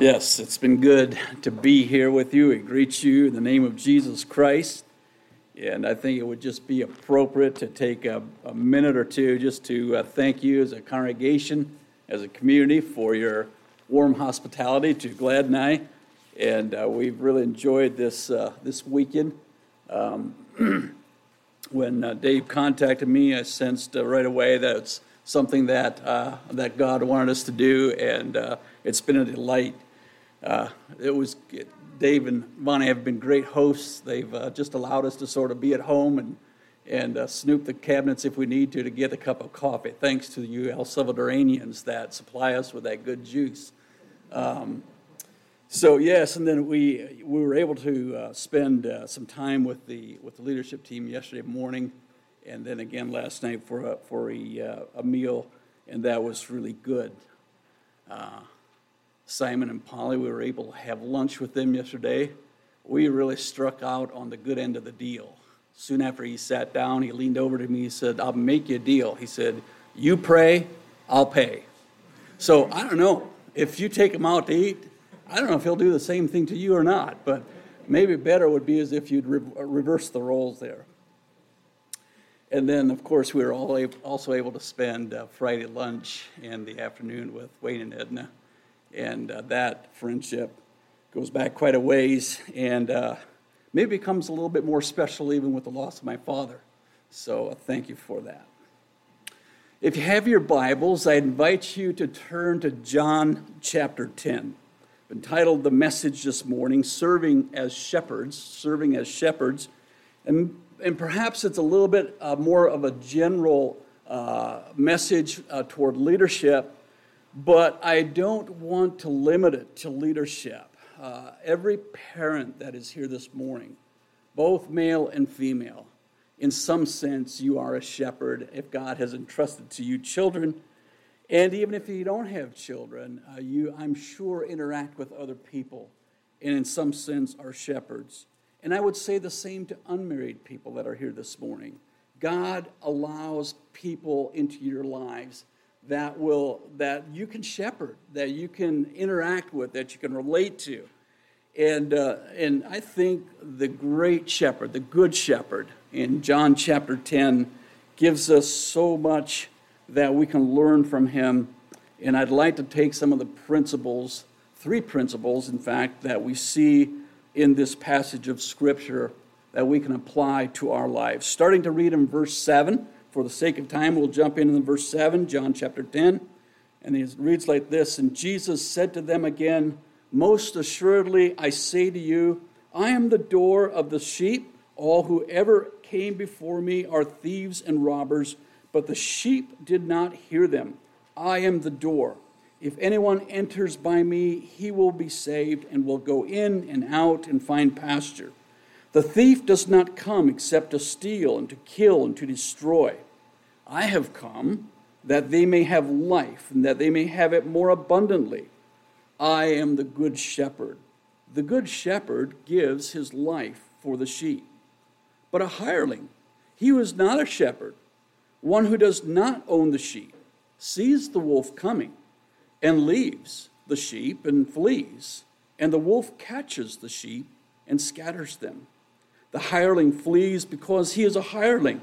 Yes, it's been good to be here with you. We greet you in the name of Jesus Christ. And I think it would just be appropriate to take a, a minute or two just to uh, thank you as a congregation, as a community, for your warm hospitality to Glad and I. And uh, we've really enjoyed this, uh, this weekend. Um, when uh, Dave contacted me, I sensed uh, right away that it's something that, uh, that God wanted us to do, and it's been a delight uh, it was Dave and Bonnie have been great hosts. They've uh, just allowed us to sort of be at home and and uh, snoop the cabinets if we need to to get a cup of coffee. Thanks to you El Salvadoranians that supply us with that good juice. Um, so yes, and then we we were able to uh, spend uh, some time with the with the leadership team yesterday morning, and then again last night for a, for a, uh, a meal, and that was really good. Simon and Polly. We were able to have lunch with them yesterday. We really struck out on the good end of the deal. Soon after he sat down, he leaned over to me. He said, I'll make you a deal. He said, You pray, I'll pay. So I don't know. If you take him out to eat, I don't know if he'll do the same thing to you or not, but maybe better would be as if you'd re- reverse the roles there. And then, of course, we were all also able to spend uh, Friday lunch and the afternoon with Wayne and Edna and uh, that friendship goes back quite a ways and uh, maybe becomes a little bit more special even with the loss of my father. So uh, thank you for that. If you have your Bibles, I invite you to turn to John chapter 10. Entitled the message this morning, Serving as Shepherds, Serving as Shepherds. And, and perhaps it's a little bit uh, more of a general uh, message uh, toward leadership but I don't want to limit it to leadership. Uh, every parent that is here this morning, both male and female, in some sense, you are a shepherd if God has entrusted to you children. And even if you don't have children, uh, you, I'm sure, interact with other people and, in some sense, are shepherds. And I would say the same to unmarried people that are here this morning. God allows people into your lives that will that you can shepherd, that you can interact with, that you can relate to. And, uh, and I think the great shepherd, the good shepherd, in John chapter 10, gives us so much that we can learn from him. And I'd like to take some of the principles, three principles, in fact, that we see in this passage of Scripture that we can apply to our lives. Starting to read in verse 7 for the sake of time, we'll jump in in verse 7, John chapter 10. And it reads like this And Jesus said to them again, Most assuredly, I say to you, I am the door of the sheep. All who ever came before me are thieves and robbers, but the sheep did not hear them. I am the door. If anyone enters by me, he will be saved and will go in and out and find pasture. The thief does not come except to steal and to kill and to destroy. I have come that they may have life and that they may have it more abundantly. I am the good shepherd. The good shepherd gives his life for the sheep. But a hireling, he was not a shepherd, one who does not own the sheep, sees the wolf coming and leaves the sheep and flees. And the wolf catches the sheep and scatters them. The hireling flees because he is a hireling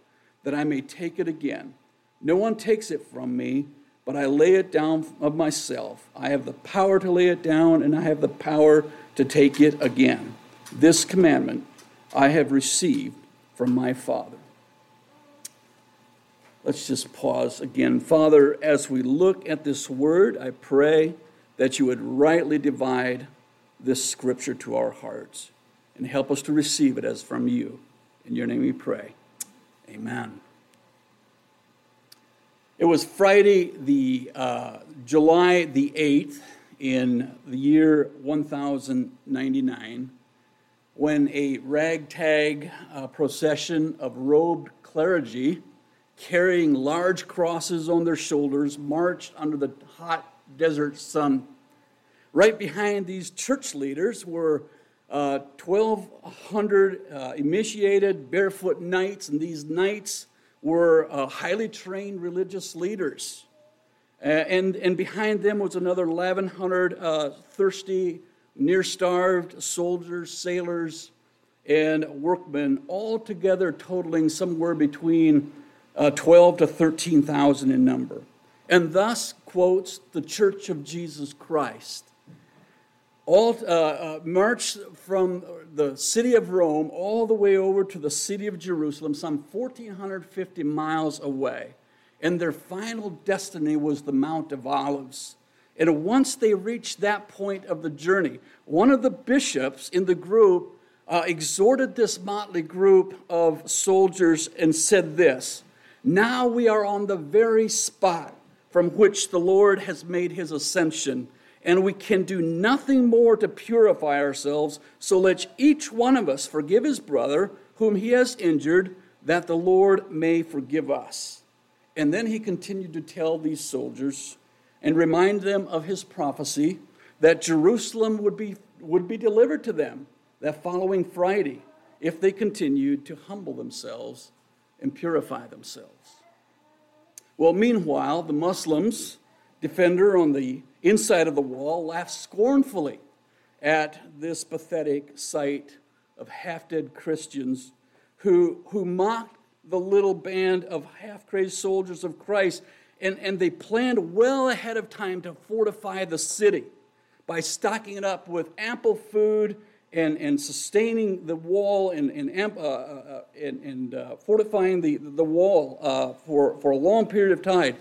that I may take it again. No one takes it from me, but I lay it down of myself. I have the power to lay it down, and I have the power to take it again. This commandment I have received from my Father. Let's just pause again. Father, as we look at this word, I pray that you would rightly divide this scripture to our hearts and help us to receive it as from you. In your name we pray. Amen. It was Friday, the uh, July the 8th, in the year 1099 when a ragtag uh, procession of robed clergy carrying large crosses on their shoulders marched under the hot desert sun. Right behind these church leaders were uh, 1,200 uh, initiated barefoot knights, and these knights were uh, highly trained religious leaders. and, and behind them was another 1,100 uh, thirsty, near starved soldiers, sailors, and workmen, all together totaling somewhere between uh, 12 to 13,000 in number. And thus quotes the Church of Jesus Christ all uh, uh, marched from the city of Rome all the way over to the city of Jerusalem, some 1,450 miles away. And their final destiny was the Mount of Olives. And once they reached that point of the journey, one of the bishops in the group uh, exhorted this motley group of soldiers and said this Now we are on the very spot from which the Lord has made his ascension and we can do nothing more to purify ourselves. So let each one of us forgive his brother whom he has injured, that the Lord may forgive us. And then he continued to tell these soldiers and remind them of his prophecy that Jerusalem would be, would be delivered to them that following Friday if they continued to humble themselves and purify themselves. Well, meanwhile, the Muslims, defender on the inside of the wall, laughed scornfully at this pathetic sight of half dead Christians who, who mocked the little band of half crazed soldiers of Christ. And, and they planned well ahead of time to fortify the city by stocking it up with ample food and, and sustaining the wall and, and, uh, uh, uh, and, and uh, fortifying the, the wall uh, for, for a long period of time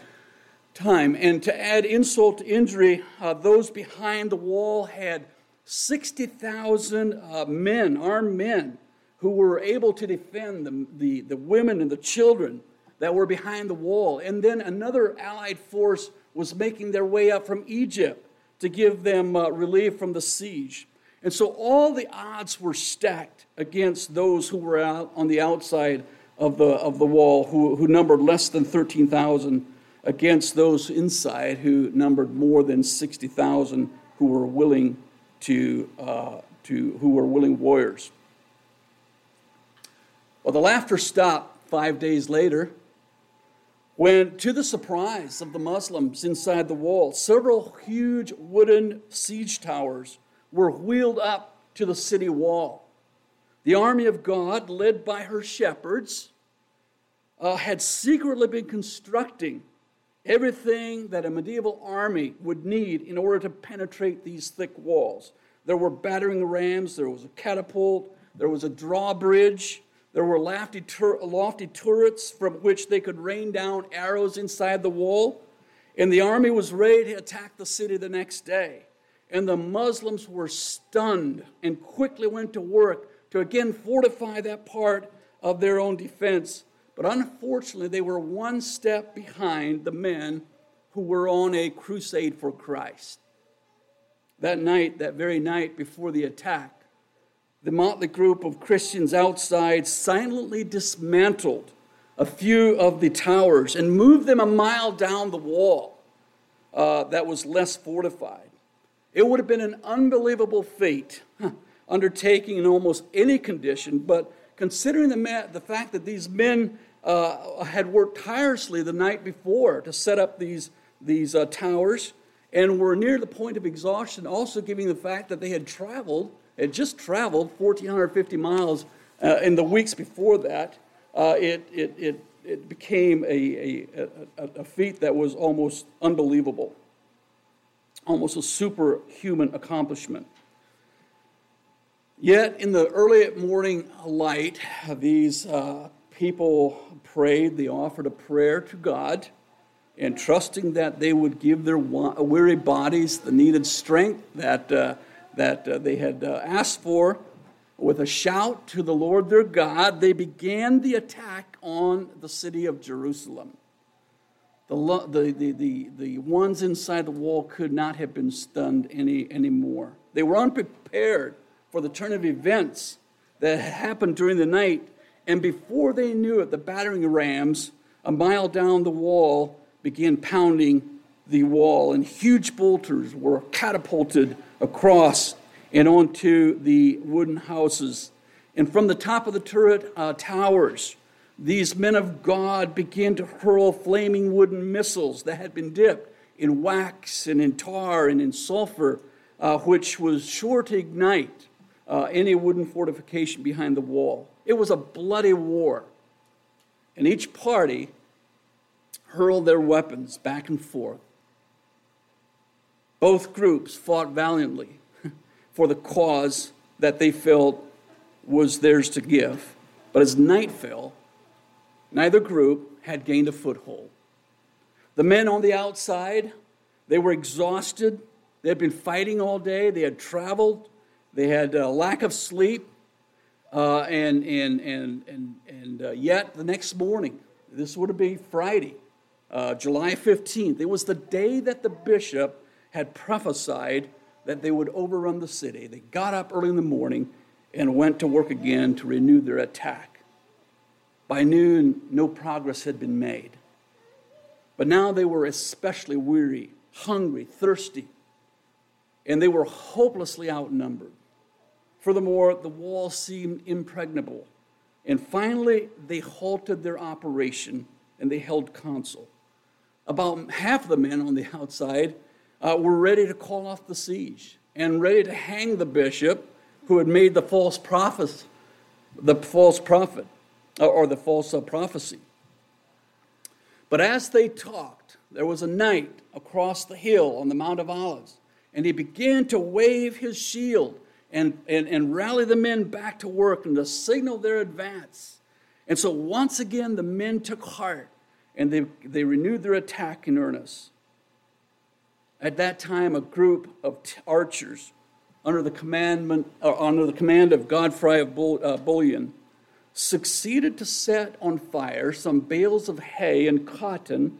time. And to add insult to injury, uh, those behind the wall had 60,000 uh, men, armed men, who were able to defend the, the, the women and the children that were behind the wall. And then another allied force was making their way up from Egypt to give them uh, relief from the siege. And so all the odds were stacked against those who were out on the outside of the, of the wall, who, who numbered less than 13,000 against those inside who numbered more than 60,000 who were willing to, uh, to who were willing warriors. Well, the laughter stopped five days later when, to the surprise of the Muslims inside the wall, several huge wooden siege towers were wheeled up to the city wall. The army of God, led by her shepherds, uh, had secretly been constructing everything that a medieval army would need in order to penetrate these thick walls. There were battering rams, there was a catapult, there was a drawbridge, there were lofty, tur- lofty turrets from which they could rain down arrows inside the wall. And the army was ready to attack the city the next day. And the Muslims were stunned and quickly went to work to again fortify that part of their own defense. But unfortunately, they were one step behind the men who were on a crusade for Christ. That night, that very night before the attack, the motley group of Christians outside silently dismantled a few of the towers and moved them a mile down the wall uh, that was less fortified. It would have been an unbelievable feat, huh, undertaking in almost any condition, but considering the, the fact that these men uh, had worked tirelessly the night before to set up these, these uh, towers and were near the point of exhaustion, also giving the fact that they had traveled, had just traveled 1,450 miles uh, in the weeks before that. Uh, it, it, it, it became a, a, a, a feat that was almost unbelievable, almost a superhuman accomplishment. Yet, in the early morning light, these uh, people prayed, they offered a prayer to God, and trusting that they would give their weary bodies the needed strength that, uh, that uh, they had uh, asked for. With a shout to the Lord their God, they began the attack on the city of Jerusalem. The, the, the, the, the ones inside the wall could not have been stunned any anymore. They were unprepared for the turn of events that happened during the night. And before they knew it, the battering rams a mile down the wall began pounding the wall, and huge bolters were catapulted across and onto the wooden houses. And from the top of the turret uh, towers, these men of God began to hurl flaming wooden missiles that had been dipped in wax and in tar and in sulfur, uh, which was sure to ignite uh, any wooden fortification behind the wall. It was a bloody war. And each party hurled their weapons back and forth. Both groups fought valiantly for the cause that they felt was theirs to give. But as night fell, neither group had gained a foothold. The men on the outside, they were exhausted. They had been fighting all day. They had traveled. They had a lack of sleep. Uh, and and, and, and, and uh, yet, the next morning, this would have been Friday, uh, July 15th, it was the day that the bishop had prophesied that they would overrun the city. They got up early in the morning and went to work again to renew their attack. By noon, no progress had been made. But now they were especially weary, hungry, thirsty, and they were hopelessly outnumbered. Furthermore, the wall seemed impregnable. And finally, they halted their operation and they held council. About half the men on the outside uh, were ready to call off the siege and ready to hang the bishop who had made the false prophet, the false prophet, uh, or the false uh, prophecy. But as they talked, there was a knight across the hill on the Mount of Olives, and he began to wave his shield and, and, and rally the men back to work and to signal their advance. And so once again, the men took heart and they, they renewed their attack in earnest. At that time, a group of t- archers under the, commandment, uh, under the command of Godfrey of Bull, uh, Bouillon succeeded to set on fire some bales of hay and cotton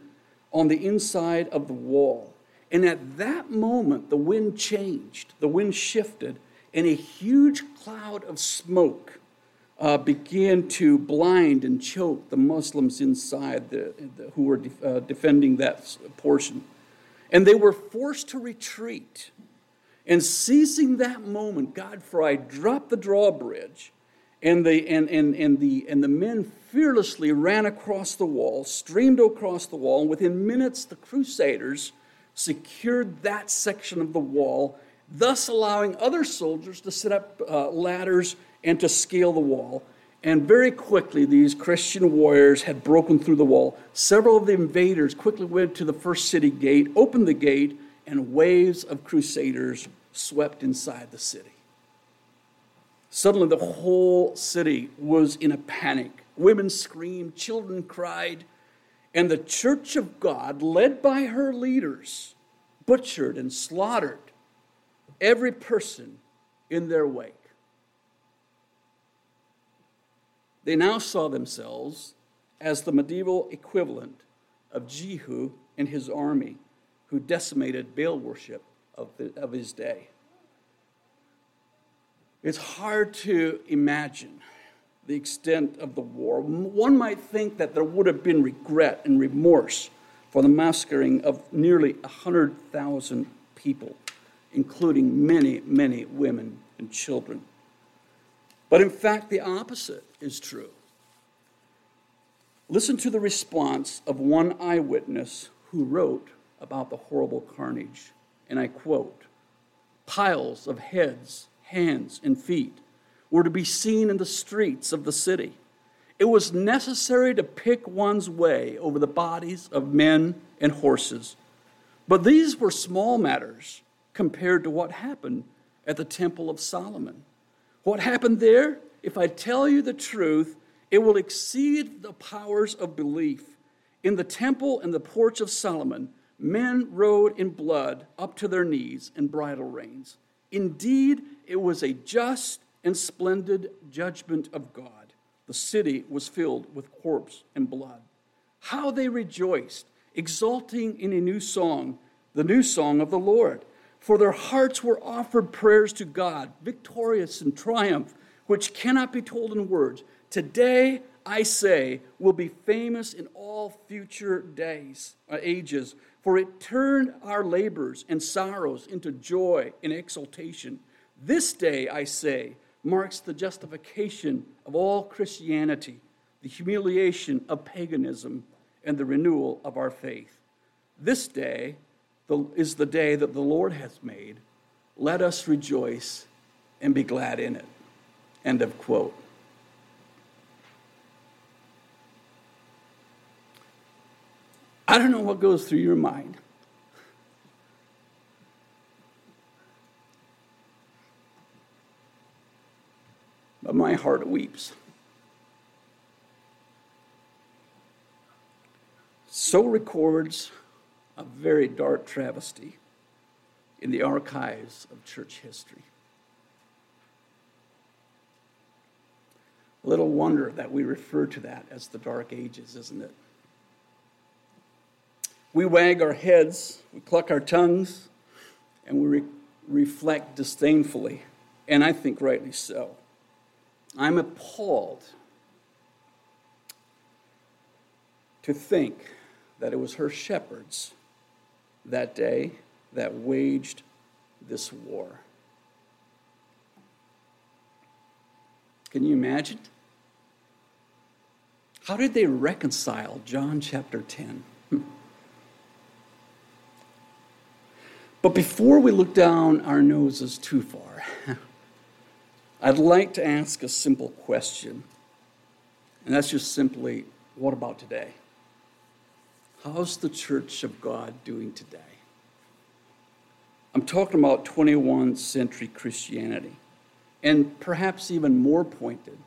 on the inside of the wall. And at that moment, the wind changed, the wind shifted, and a huge cloud of smoke uh, began to blind and choke the Muslims inside the, the who were de- uh, defending that portion. And they were forced to retreat. And seizing that moment, Godfrey dropped the drawbridge, and the, and, and, and, the, and the men fearlessly ran across the wall, streamed across the wall, and within minutes, the Crusaders secured that section of the wall thus allowing other soldiers to set up uh, ladders and to scale the wall. And very quickly, these Christian warriors had broken through the wall. Several of the invaders quickly went to the first city gate, opened the gate, and waves of crusaders swept inside the city. Suddenly, the whole city was in a panic. Women screamed, children cried, and the church of God, led by her leaders, butchered and slaughtered every person in their wake. They now saw themselves as the medieval equivalent of Jehu and his army who decimated Baal worship of, the, of his day. It's hard to imagine the extent of the war. One might think that there would have been regret and remorse for the massacring of nearly 100,000 people including many, many women and children. But in fact, the opposite is true. Listen to the response of one eyewitness who wrote about the horrible carnage. And I quote Piles of heads, hands, and feet were to be seen in the streets of the city. It was necessary to pick one's way over the bodies of men and horses. But these were small matters compared to what happened at the Temple of Solomon. What happened there? If I tell you the truth, it will exceed the powers of belief. In the temple and the porch of Solomon, men rode in blood up to their knees in bridle reins. Indeed, it was a just and splendid judgment of God. The city was filled with corpse and blood. How they rejoiced exulting in a new song, the new song of the Lord. For their hearts were offered prayers to God, victorious in triumph, which cannot be told in words. Today, I say, will be famous in all future days, uh, ages, for it turned our labors and sorrows into joy and exultation. This day, I say, marks the justification of all Christianity, the humiliation of paganism, and the renewal of our faith. This day is the day that the Lord has made. Let us rejoice and be glad in it. End of quote. I don't know what goes through your mind. But my heart weeps. So records a very dark travesty in the archives of church history. Little wonder that we refer to that as the Dark Ages, isn't it? We wag our heads, we cluck our tongues, and we re- reflect disdainfully, and I think rightly so. I'm appalled to think that it was her shepherds that day that waged this war. Can you imagine? How did they reconcile John chapter 10? Hmm. But before we look down our noses too far, I'd like to ask a simple question. And that's just simply what about today? How's the church of God doing today? I'm talking about 21st century Christianity. And perhaps even more pointed,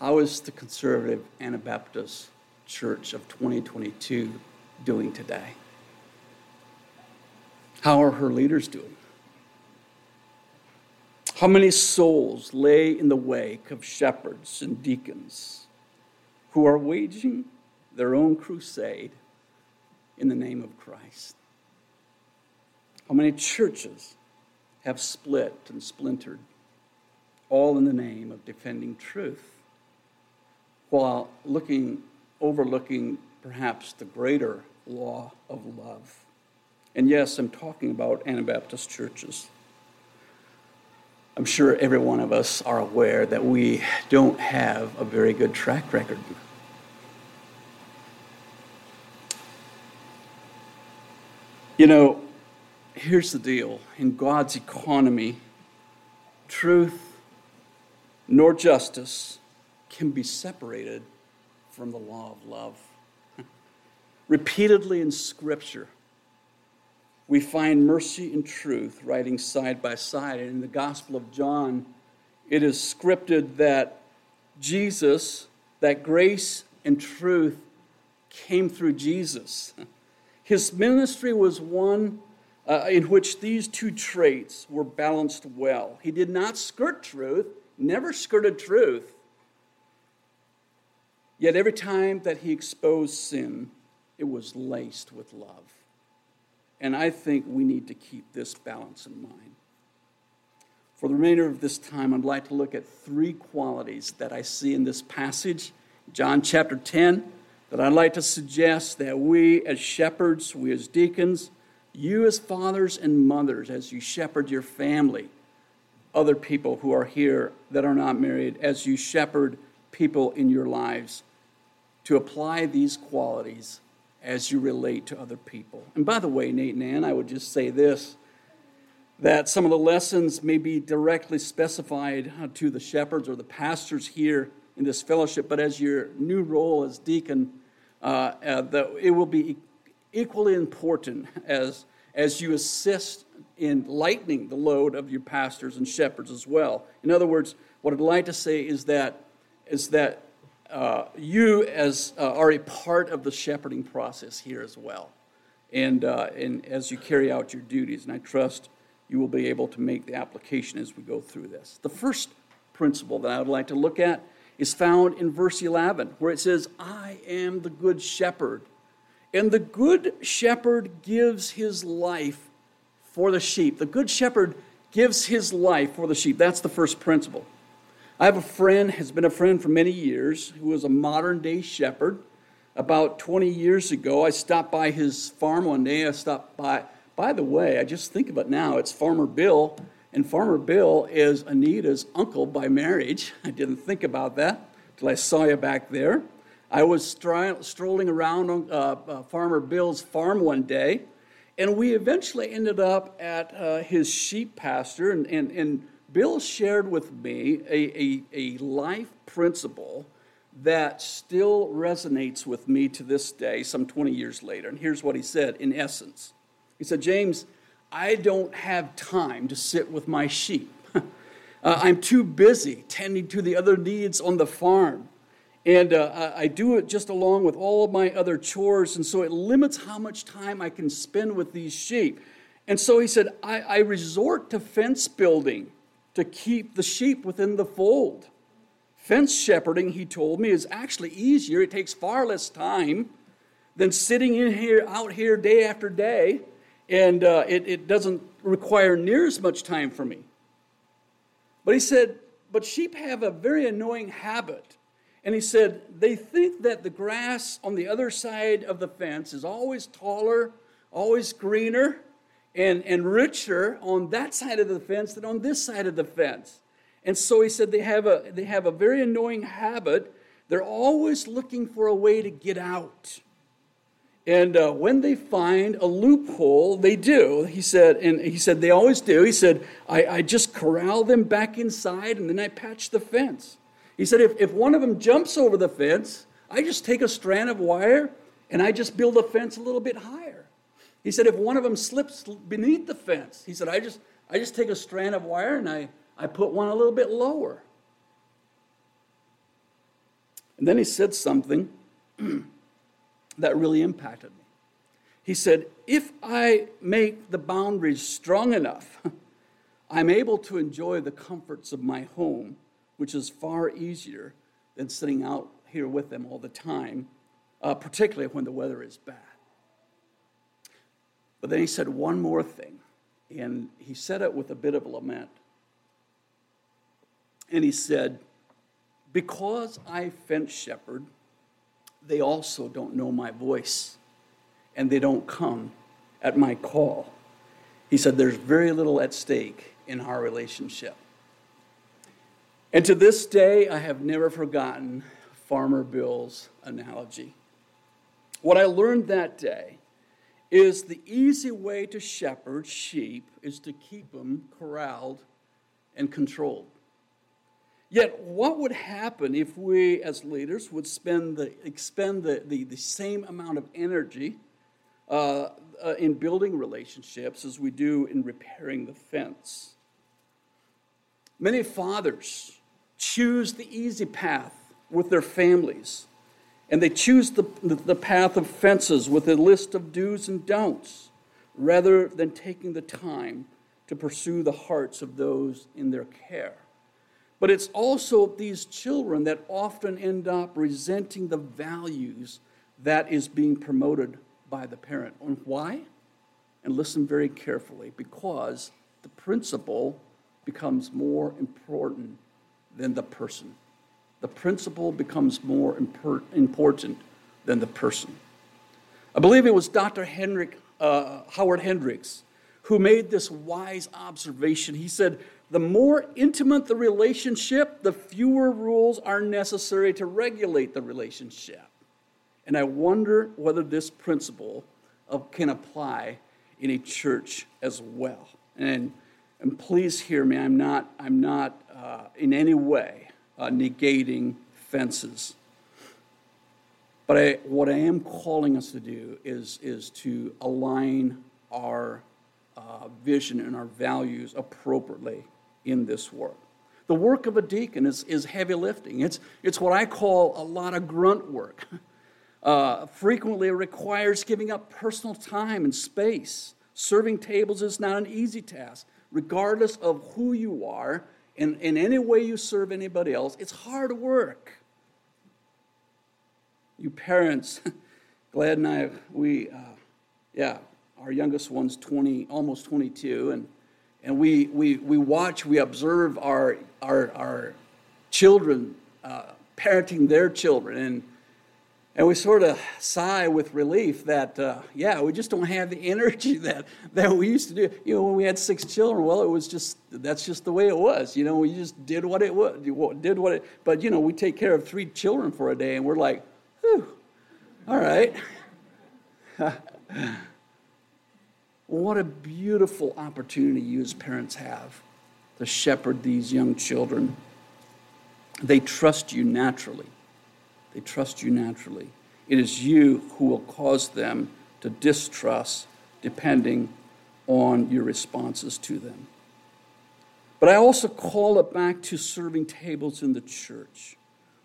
how is the conservative Anabaptist church of 2022 doing today? How are her leaders doing? How many souls lay in the wake of shepherds and deacons who are waging their own crusade in the name of Christ? How many churches have split and splintered, all in the name of defending truth, while looking, overlooking perhaps the greater law of love? And yes, I'm talking about Anabaptist churches. I'm sure every one of us are aware that we don't have a very good track record. You know, here's the deal in God's economy, truth nor justice can be separated from the law of love. Repeatedly in Scripture, we find mercy and truth riding side by side. And in the Gospel of John, it is scripted that Jesus, that grace and truth came through Jesus. His ministry was one uh, in which these two traits were balanced well. He did not skirt truth, never skirted truth. Yet every time that he exposed sin, it was laced with love. And I think we need to keep this balance in mind. For the remainder of this time, I'd like to look at three qualities that I see in this passage, John chapter 10, that I'd like to suggest that we as shepherds, we as deacons, you as fathers and mothers, as you shepherd your family, other people who are here that are not married, as you shepherd people in your lives, to apply these qualities as you relate to other people. And by the way, Nate and Ann, I would just say this that some of the lessons may be directly specified uh, to the shepherds or the pastors here in this fellowship, but as your new role as deacon, uh, uh, it will be equally important as, as you assist in lightening the load of your pastors and shepherds as well. In other words, what I'd like to say is that, is that uh, you as uh, are a part of the shepherding process here as well, and uh, and as you carry out your duties. And I trust you will be able to make the application as we go through this. The first principle that I would like to look at is found in verse 11, where it says, "I am the good shepherd." And the good shepherd gives his life for the sheep. The good shepherd gives his life for the sheep. That's the first principle. I have a friend, has been a friend for many years, who was a modern day shepherd. About 20 years ago, I stopped by his farm one day. I stopped by, by the way, I just think of it now, it's Farmer Bill, and Farmer Bill is Anita's uncle by marriage. I didn't think about that till I saw you back there. I was strolling around on uh, uh, Farmer Bill's farm one day, and we eventually ended up at uh, his sheep pasture. And, and, and Bill shared with me a, a, a life principle that still resonates with me to this day, some 20 years later. And here's what he said in essence He said, James, I don't have time to sit with my sheep. uh, I'm too busy tending to the other needs on the farm. And uh, I do it just along with all of my other chores, and so it limits how much time I can spend with these sheep. And so he said, I, I resort to fence building to keep the sheep within the fold. Fence shepherding, he told me, is actually easier. It takes far less time than sitting in here, out here day after day, and uh, it, it doesn't require near as much time for me. But he said, but sheep have a very annoying habit and he said, they think that the grass on the other side of the fence is always taller, always greener, and, and richer on that side of the fence than on this side of the fence. And so he said they have a, they have a very annoying habit. They're always looking for a way to get out. And uh, when they find a loophole, they do. He said, and he said they always do. He said, I, I just corral them back inside and then I patch the fence. He said, if, if one of them jumps over the fence, I just take a strand of wire and I just build a fence a little bit higher. He said, if one of them slips beneath the fence, he said, I just, I just take a strand of wire and I, I put one a little bit lower. And then he said something that really impacted me. He said, If I make the boundaries strong enough, I'm able to enjoy the comforts of my home which is far easier than sitting out here with them all the time, uh, particularly when the weather is bad. But then he said one more thing, and he said it with a bit of lament. And he said, Because I fence shepherd, they also don't know my voice, and they don't come at my call. He said, There's very little at stake in our relationship. And to this day, I have never forgotten Farmer Bill's analogy. What I learned that day is the easy way to shepherd sheep is to keep them corralled and controlled. Yet, what would happen if we as leaders would spend the, expend the, the, the same amount of energy uh, uh, in building relationships as we do in repairing the fence? Many fathers choose the easy path with their families. And they choose the, the path of fences with a list of do's and don'ts rather than taking the time to pursue the hearts of those in their care. But it's also these children that often end up resenting the values that is being promoted by the parent. And why? And listen very carefully because the principle becomes more important than the person. The principle becomes more important than the person. I believe it was Dr. Hendrick, uh, Howard Hendricks who made this wise observation. He said, The more intimate the relationship, the fewer rules are necessary to regulate the relationship. And I wonder whether this principle of, can apply in a church as well. And, and please hear me, I'm not, I'm not uh, in any way uh, negating fences. But I, what I am calling us to do is, is to align our uh, vision and our values appropriately in this work. The work of a deacon is, is heavy lifting. It's, it's what I call a lot of grunt work. Uh, frequently, it requires giving up personal time and space. Serving tables is not an easy task, regardless of who you are and in any way you serve anybody else, it's hard work. You parents, Glad and I, we, uh, yeah, our youngest one's 20, almost 22, and, and we, we, we watch, we observe our, our, our children uh, parenting their children, and, and we sort of sigh with relief that, uh, yeah, we just don't have the energy that, that we used to do. You know, when we had six children, well, it was just, that's just the way it was. You know, we just did what it was, did what it, but, you know, we take care of three children for a day, and we're like, whew, all right. what a beautiful opportunity you as parents have to shepherd these young children. They trust you naturally. They trust you naturally. It is you who will cause them to distrust depending on your responses to them. But I also call it back to serving tables in the church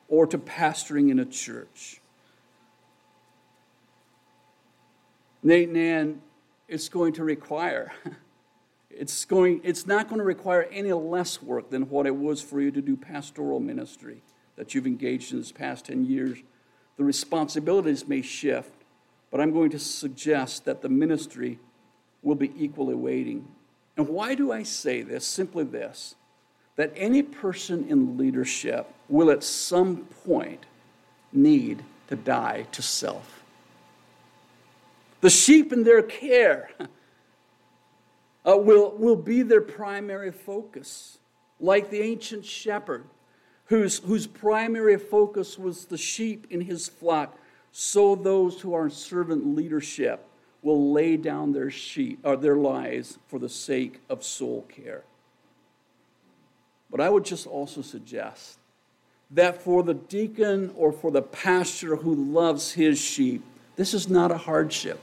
or to pastoring in a church. Nate Nan, it's going to require. It's, going, it's not going to require any less work than what it was for you to do pastoral ministry that you've engaged in this past 10 years. The responsibilities may shift, but I'm going to suggest that the ministry will be equally weighting. And why do I say this? Simply this that any person in leadership will at some point need to die to self. The sheep in their care uh, will, will be their primary focus, like the ancient shepherd, whose, whose primary focus was the sheep in his flock. So those who are in servant leadership will lay down their sheep or their lives for the sake of soul care. But I would just also suggest that for the deacon or for the pastor who loves his sheep, this is not a hardship.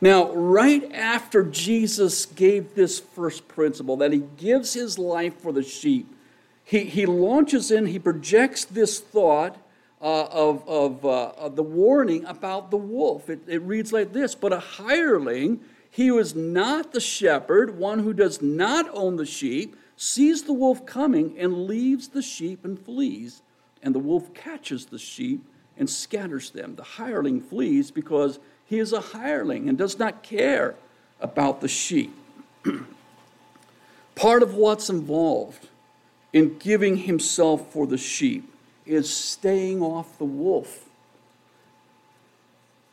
Now, right after Jesus gave this first principle, that he gives his life for the sheep, he, he launches in, he projects this thought uh, of, of, uh, of, the warning about the wolf. It, it reads like this But a hireling, he was not the shepherd, one who does not own the sheep, sees the wolf coming and leaves the sheep and flees. And the wolf catches the sheep and scatters them. The hireling flees because he is a hireling and does not care about the sheep. Part of what's involved in giving himself for the sheep is staying off the wolf.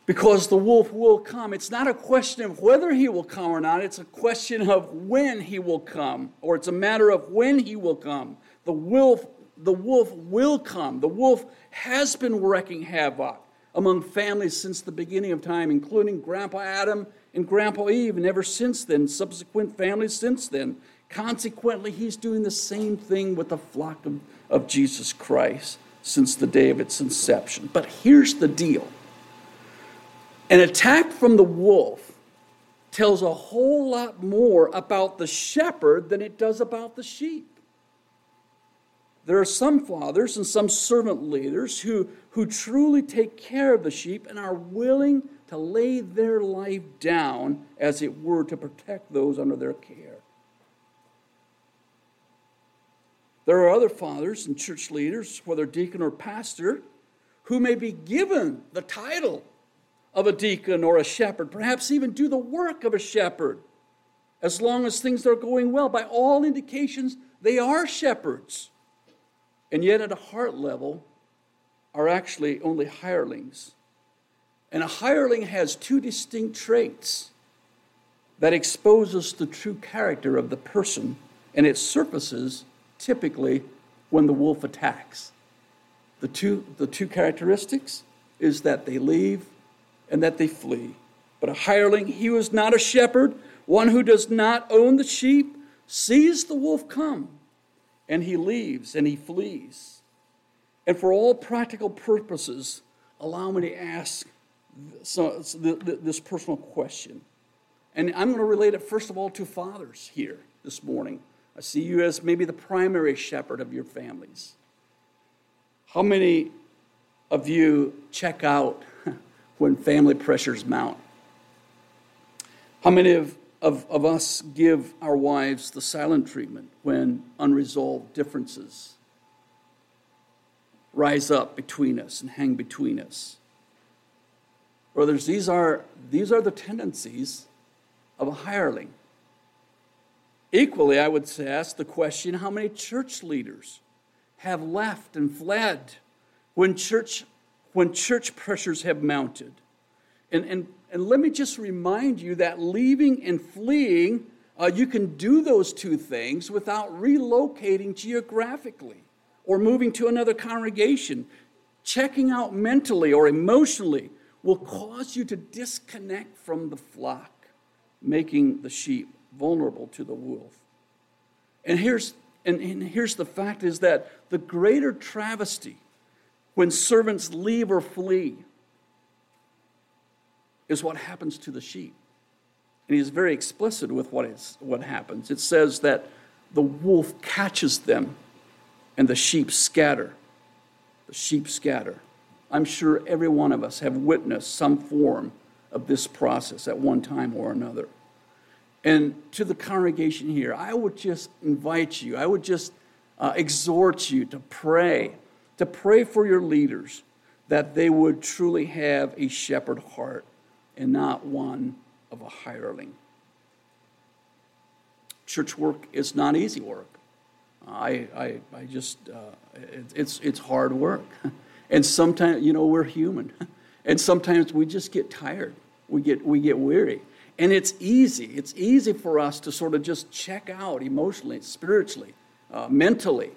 Because the wolf will come. It's not a question of whether he will come or not, it's a question of when he will come, or it's a matter of when he will come. The wolf, the wolf will come. The wolf has been wreaking havoc among families since the beginning of time, including Grandpa Adam and Grandpa Eve, and ever since then, subsequent families since then. Consequently, he's doing the same thing with the flock of, of Jesus Christ since the day of its inception. But here's the deal an attack from the wolf tells a whole lot more about the shepherd than it does about the sheep. There are some fathers and some servant leaders who, who truly take care of the sheep and are willing to lay their life down, as it were, to protect those under their care. There are other fathers and church leaders, whether deacon or pastor, who may be given the title of a deacon or a shepherd, perhaps even do the work of a shepherd, as long as things are going well. By all indications, they are shepherds and yet at a heart level are actually only hirelings. And a hireling has two distinct traits that exposes the true character of the person, and it surfaces typically when the wolf attacks. The two, the two characteristics is that they leave and that they flee. But a hireling, he was not a shepherd, one who does not own the sheep, sees the wolf come and he leaves and he flees. And for all practical purposes, allow me to ask this personal question. And I'm going to relate it, first of all, to fathers here this morning. I see you as maybe the primary shepherd of your families. How many of you check out when family pressures mount? How many of of, of us give our wives the silent treatment when unresolved differences rise up between us and hang between us. Brothers, these are, these are the tendencies of a hireling. Equally, I would ask the question how many church leaders have left and fled when church, when church pressures have mounted? And, and, and let me just remind you that leaving and fleeing, uh, you can do those two things without relocating geographically or moving to another congregation. Checking out mentally or emotionally will cause you to disconnect from the flock, making the sheep vulnerable to the wolf. And here's, and, and here's the fact is that the greater travesty when servants leave or flee is what happens to the sheep. And he's very explicit with what, is, what happens. It says that the wolf catches them and the sheep scatter. The sheep scatter. I'm sure every one of us have witnessed some form of this process at one time or another. And to the congregation here, I would just invite you, I would just uh, exhort you to pray, to pray for your leaders that they would truly have a shepherd heart and not one of a hireling. Church work is not easy work. I, I, I just, uh, it, it's, it's hard work. and sometimes, you know, we're human. and sometimes we just get tired. We get, we get weary. And it's easy. It's easy for us to sort of just check out emotionally, spiritually, uh, mentally.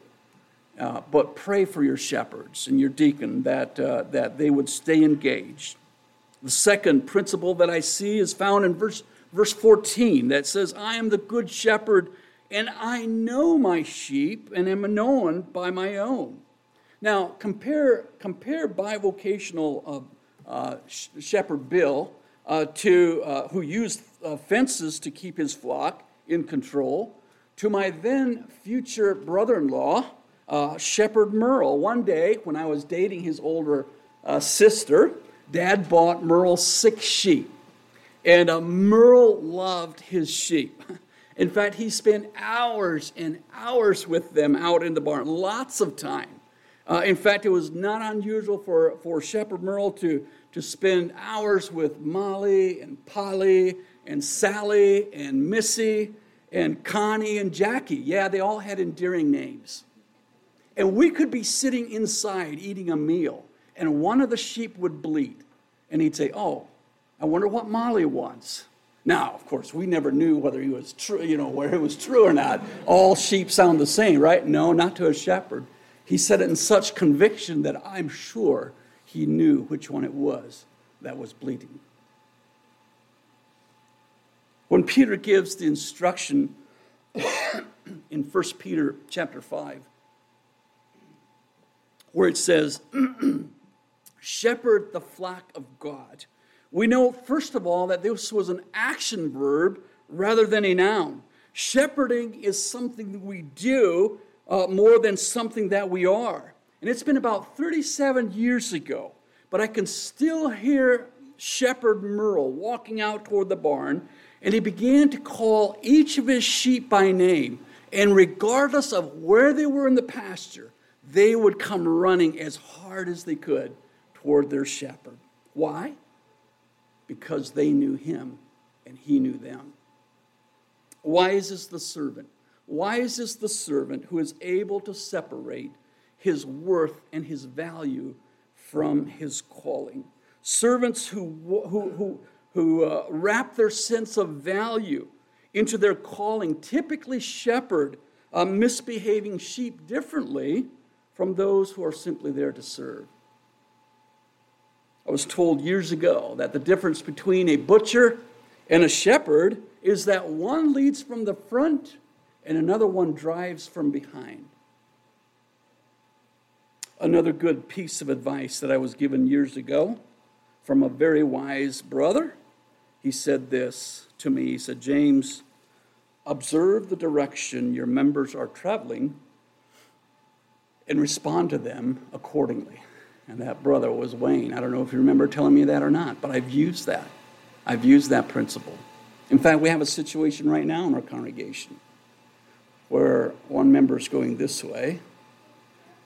Uh, but pray for your shepherds and your deacon that, uh, that they would stay engaged. The second principle that I see is found in verse, verse 14 that says, I am the good shepherd and I know my sheep and am known by my own. Now, compare, compare bivocational uh, uh, shepherd Bill uh, to, uh, who used uh, fences to keep his flock in control, to my then future brother in law, uh, Shepherd Merle. One day, when I was dating his older sister, Dad bought Merle six sheep. And Merle loved his sheep. In fact, he spent hours and hours with them out in the barn, lots of time. Uh, in fact, it was not unusual for, for Shepherd Merle to, to spend hours with Molly and Polly and Sally and Missy and Connie and Jackie. Yeah, they all had endearing names. And we could be sitting inside eating a meal, and one of the sheep would bleat. And he'd say, Oh, I wonder what Molly wants. Now, of course, we never knew whether he was true, you know, whether it was true or not. All sheep sound the same, right? No, not to a shepherd. He said it in such conviction that I'm sure he knew which one it was that was bleeding. When Peter gives the instruction in 1 Peter chapter 5, where it says, Shepherd the flock of God we know, first of all, that this was an action verb rather than a noun. Shepherding is something we do uh, more than something that we are. And it's been about 37 years ago, but I can still hear Shepherd Merle walking out toward the barn, and he began to call each of his sheep by name. And regardless of where they were in the pasture, they would come running as hard as they could toward their shepherd. Why? because they knew him and he knew them. Why is this the servant? Why is this the servant who is able to separate his worth and his value from his calling? Servants who, who, who, who uh, wrap their sense of value into their calling typically shepherd uh, misbehaving sheep differently from those who are simply there to serve. I was told years ago that the difference between a butcher and a shepherd is that one leads from the front and another one drives from behind. Another good piece of advice that I was given years ago from a very wise brother. He said this to me. He said, James, observe the direction your members are traveling and respond to them accordingly. And that brother was Wayne. I don't know if you remember telling me that or not, but I've used that. I've used that principle. In fact, we have a situation right now in our congregation where one member is going this way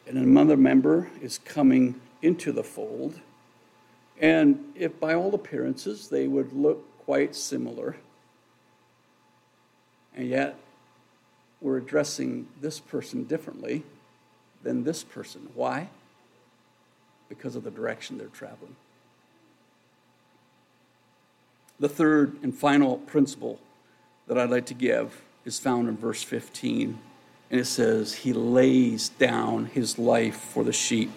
and another member is coming into the fold. And if by all appearances they would look quite similar, and yet we're addressing this person differently than this person. Why? Because of the direction they're traveling. The third and final principle that I'd like to give is found in verse 15. And it says, He lays down his life for the sheep.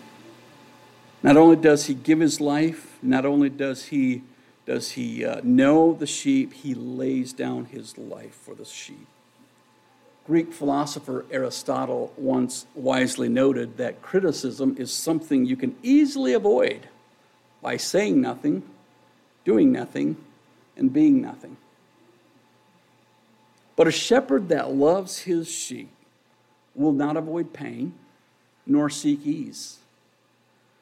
Not only does he give his life, not only does he, does he uh, know the sheep, he lays down his life for the sheep. Greek philosopher Aristotle once wisely noted that criticism is something you can easily avoid by saying nothing, doing nothing, and being nothing. But a shepherd that loves his sheep will not avoid pain nor seek ease.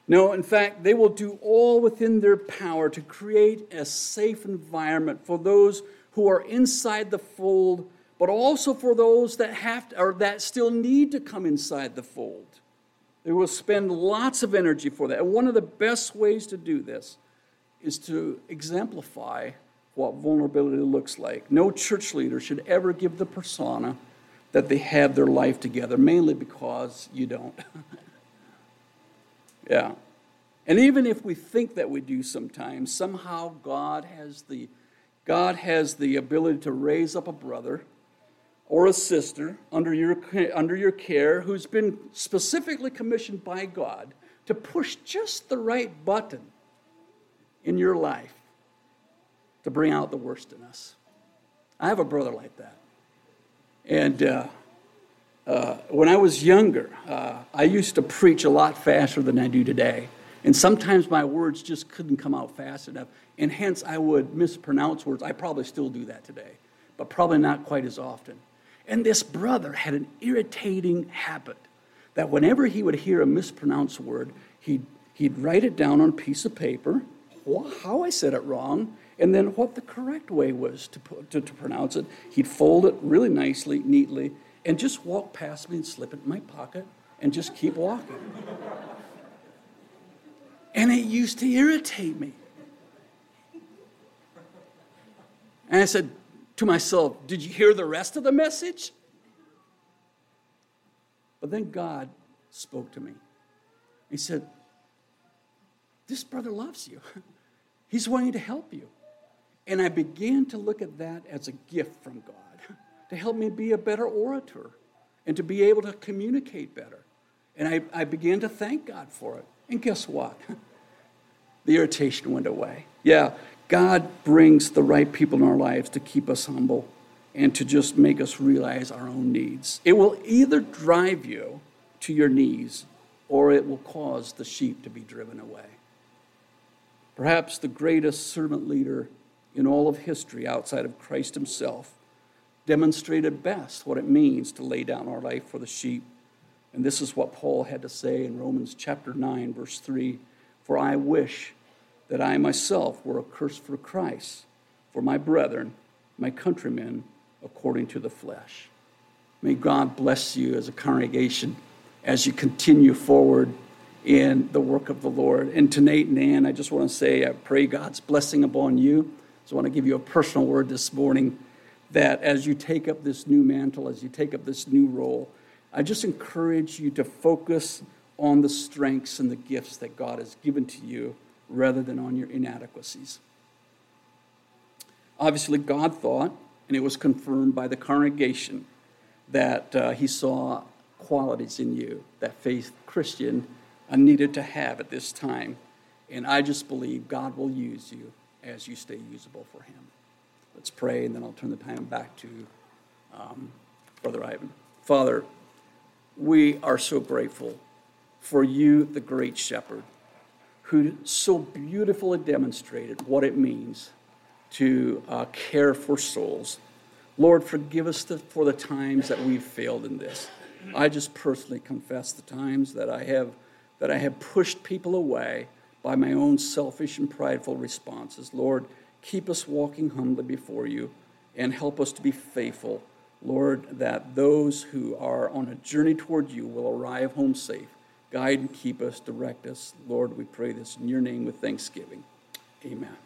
No, in fact, they will do all within their power to create a safe environment for those who are inside the fold, but also for those that have to, or that still need to come inside the fold. They will spend lots of energy for that. And one of the best ways to do this is to exemplify what vulnerability looks like. No church leader should ever give the persona that they have their life together, mainly because you don't. yeah. And even if we think that we do sometimes, somehow God has the God has the ability to raise up a brother or a sister under your, under your care who's been specifically commissioned by God to push just the right button in your life to bring out the worst in us. I have a brother like that. And uh, uh, when I was younger, uh, I used to preach a lot faster than I do today. And sometimes my words just couldn't come out fast enough. And hence, I would mispronounce words. I probably still do that today, but probably not quite as often. And this brother had an irritating habit that whenever he would hear a mispronounced word, he'd, he'd write it down on a piece of paper, how I said it wrong, and then what the correct way was to, put, to, to pronounce it. He'd fold it really nicely, neatly, and just walk past me and slip it in my pocket and just keep walking. and it used to irritate me. And I said to myself, Did you hear the rest of the message? But then God spoke to me. He said, This brother loves you. He's wanting to help you. And I began to look at that as a gift from God to help me be a better orator and to be able to communicate better. And I, I began to thank God for it. And guess what? The irritation went away. Yeah, God brings the right people in our lives to keep us humble and to just make us realize our own needs. It will either drive you to your knees or it will cause the sheep to be driven away. Perhaps the greatest servant leader in all of history outside of Christ himself, demonstrated best what it means to lay down our life for the sheep. And this is what Paul had to say in Romans chapter 9, verse 3 For I wish that I myself were accursed for Christ, for my brethren, my countrymen, according to the flesh. May God bless you as a congregation as you continue forward in the work of the Lord. And to Nate and Ann, I just want to say I pray God's blessing upon you. So I want to give you a personal word this morning that as you take up this new mantle, as you take up this new role, I just encourage you to focus on the strengths and the gifts that God has given to you rather than on your inadequacies. Obviously, God thought, and it was confirmed by the congregation, that uh, He saw qualities in you that faith Christian needed to have at this time. And I just believe God will use you as you stay usable for Him. Let's pray, and then I'll turn the time back to um, Brother Ivan. Father, we are so grateful for you, the great shepherd, who so beautifully demonstrated what it means to uh, care for souls. Lord, forgive us the, for the times that we've failed in this. I just personally confess the times that I have that I have pushed people away by my own selfish and prideful responses. Lord, keep us walking humbly before you and help us to be faithful. Lord, that those who are on a journey toward you will arrive home safe. Guide and keep us, direct us. Lord, we pray this in your name with thanksgiving. Amen.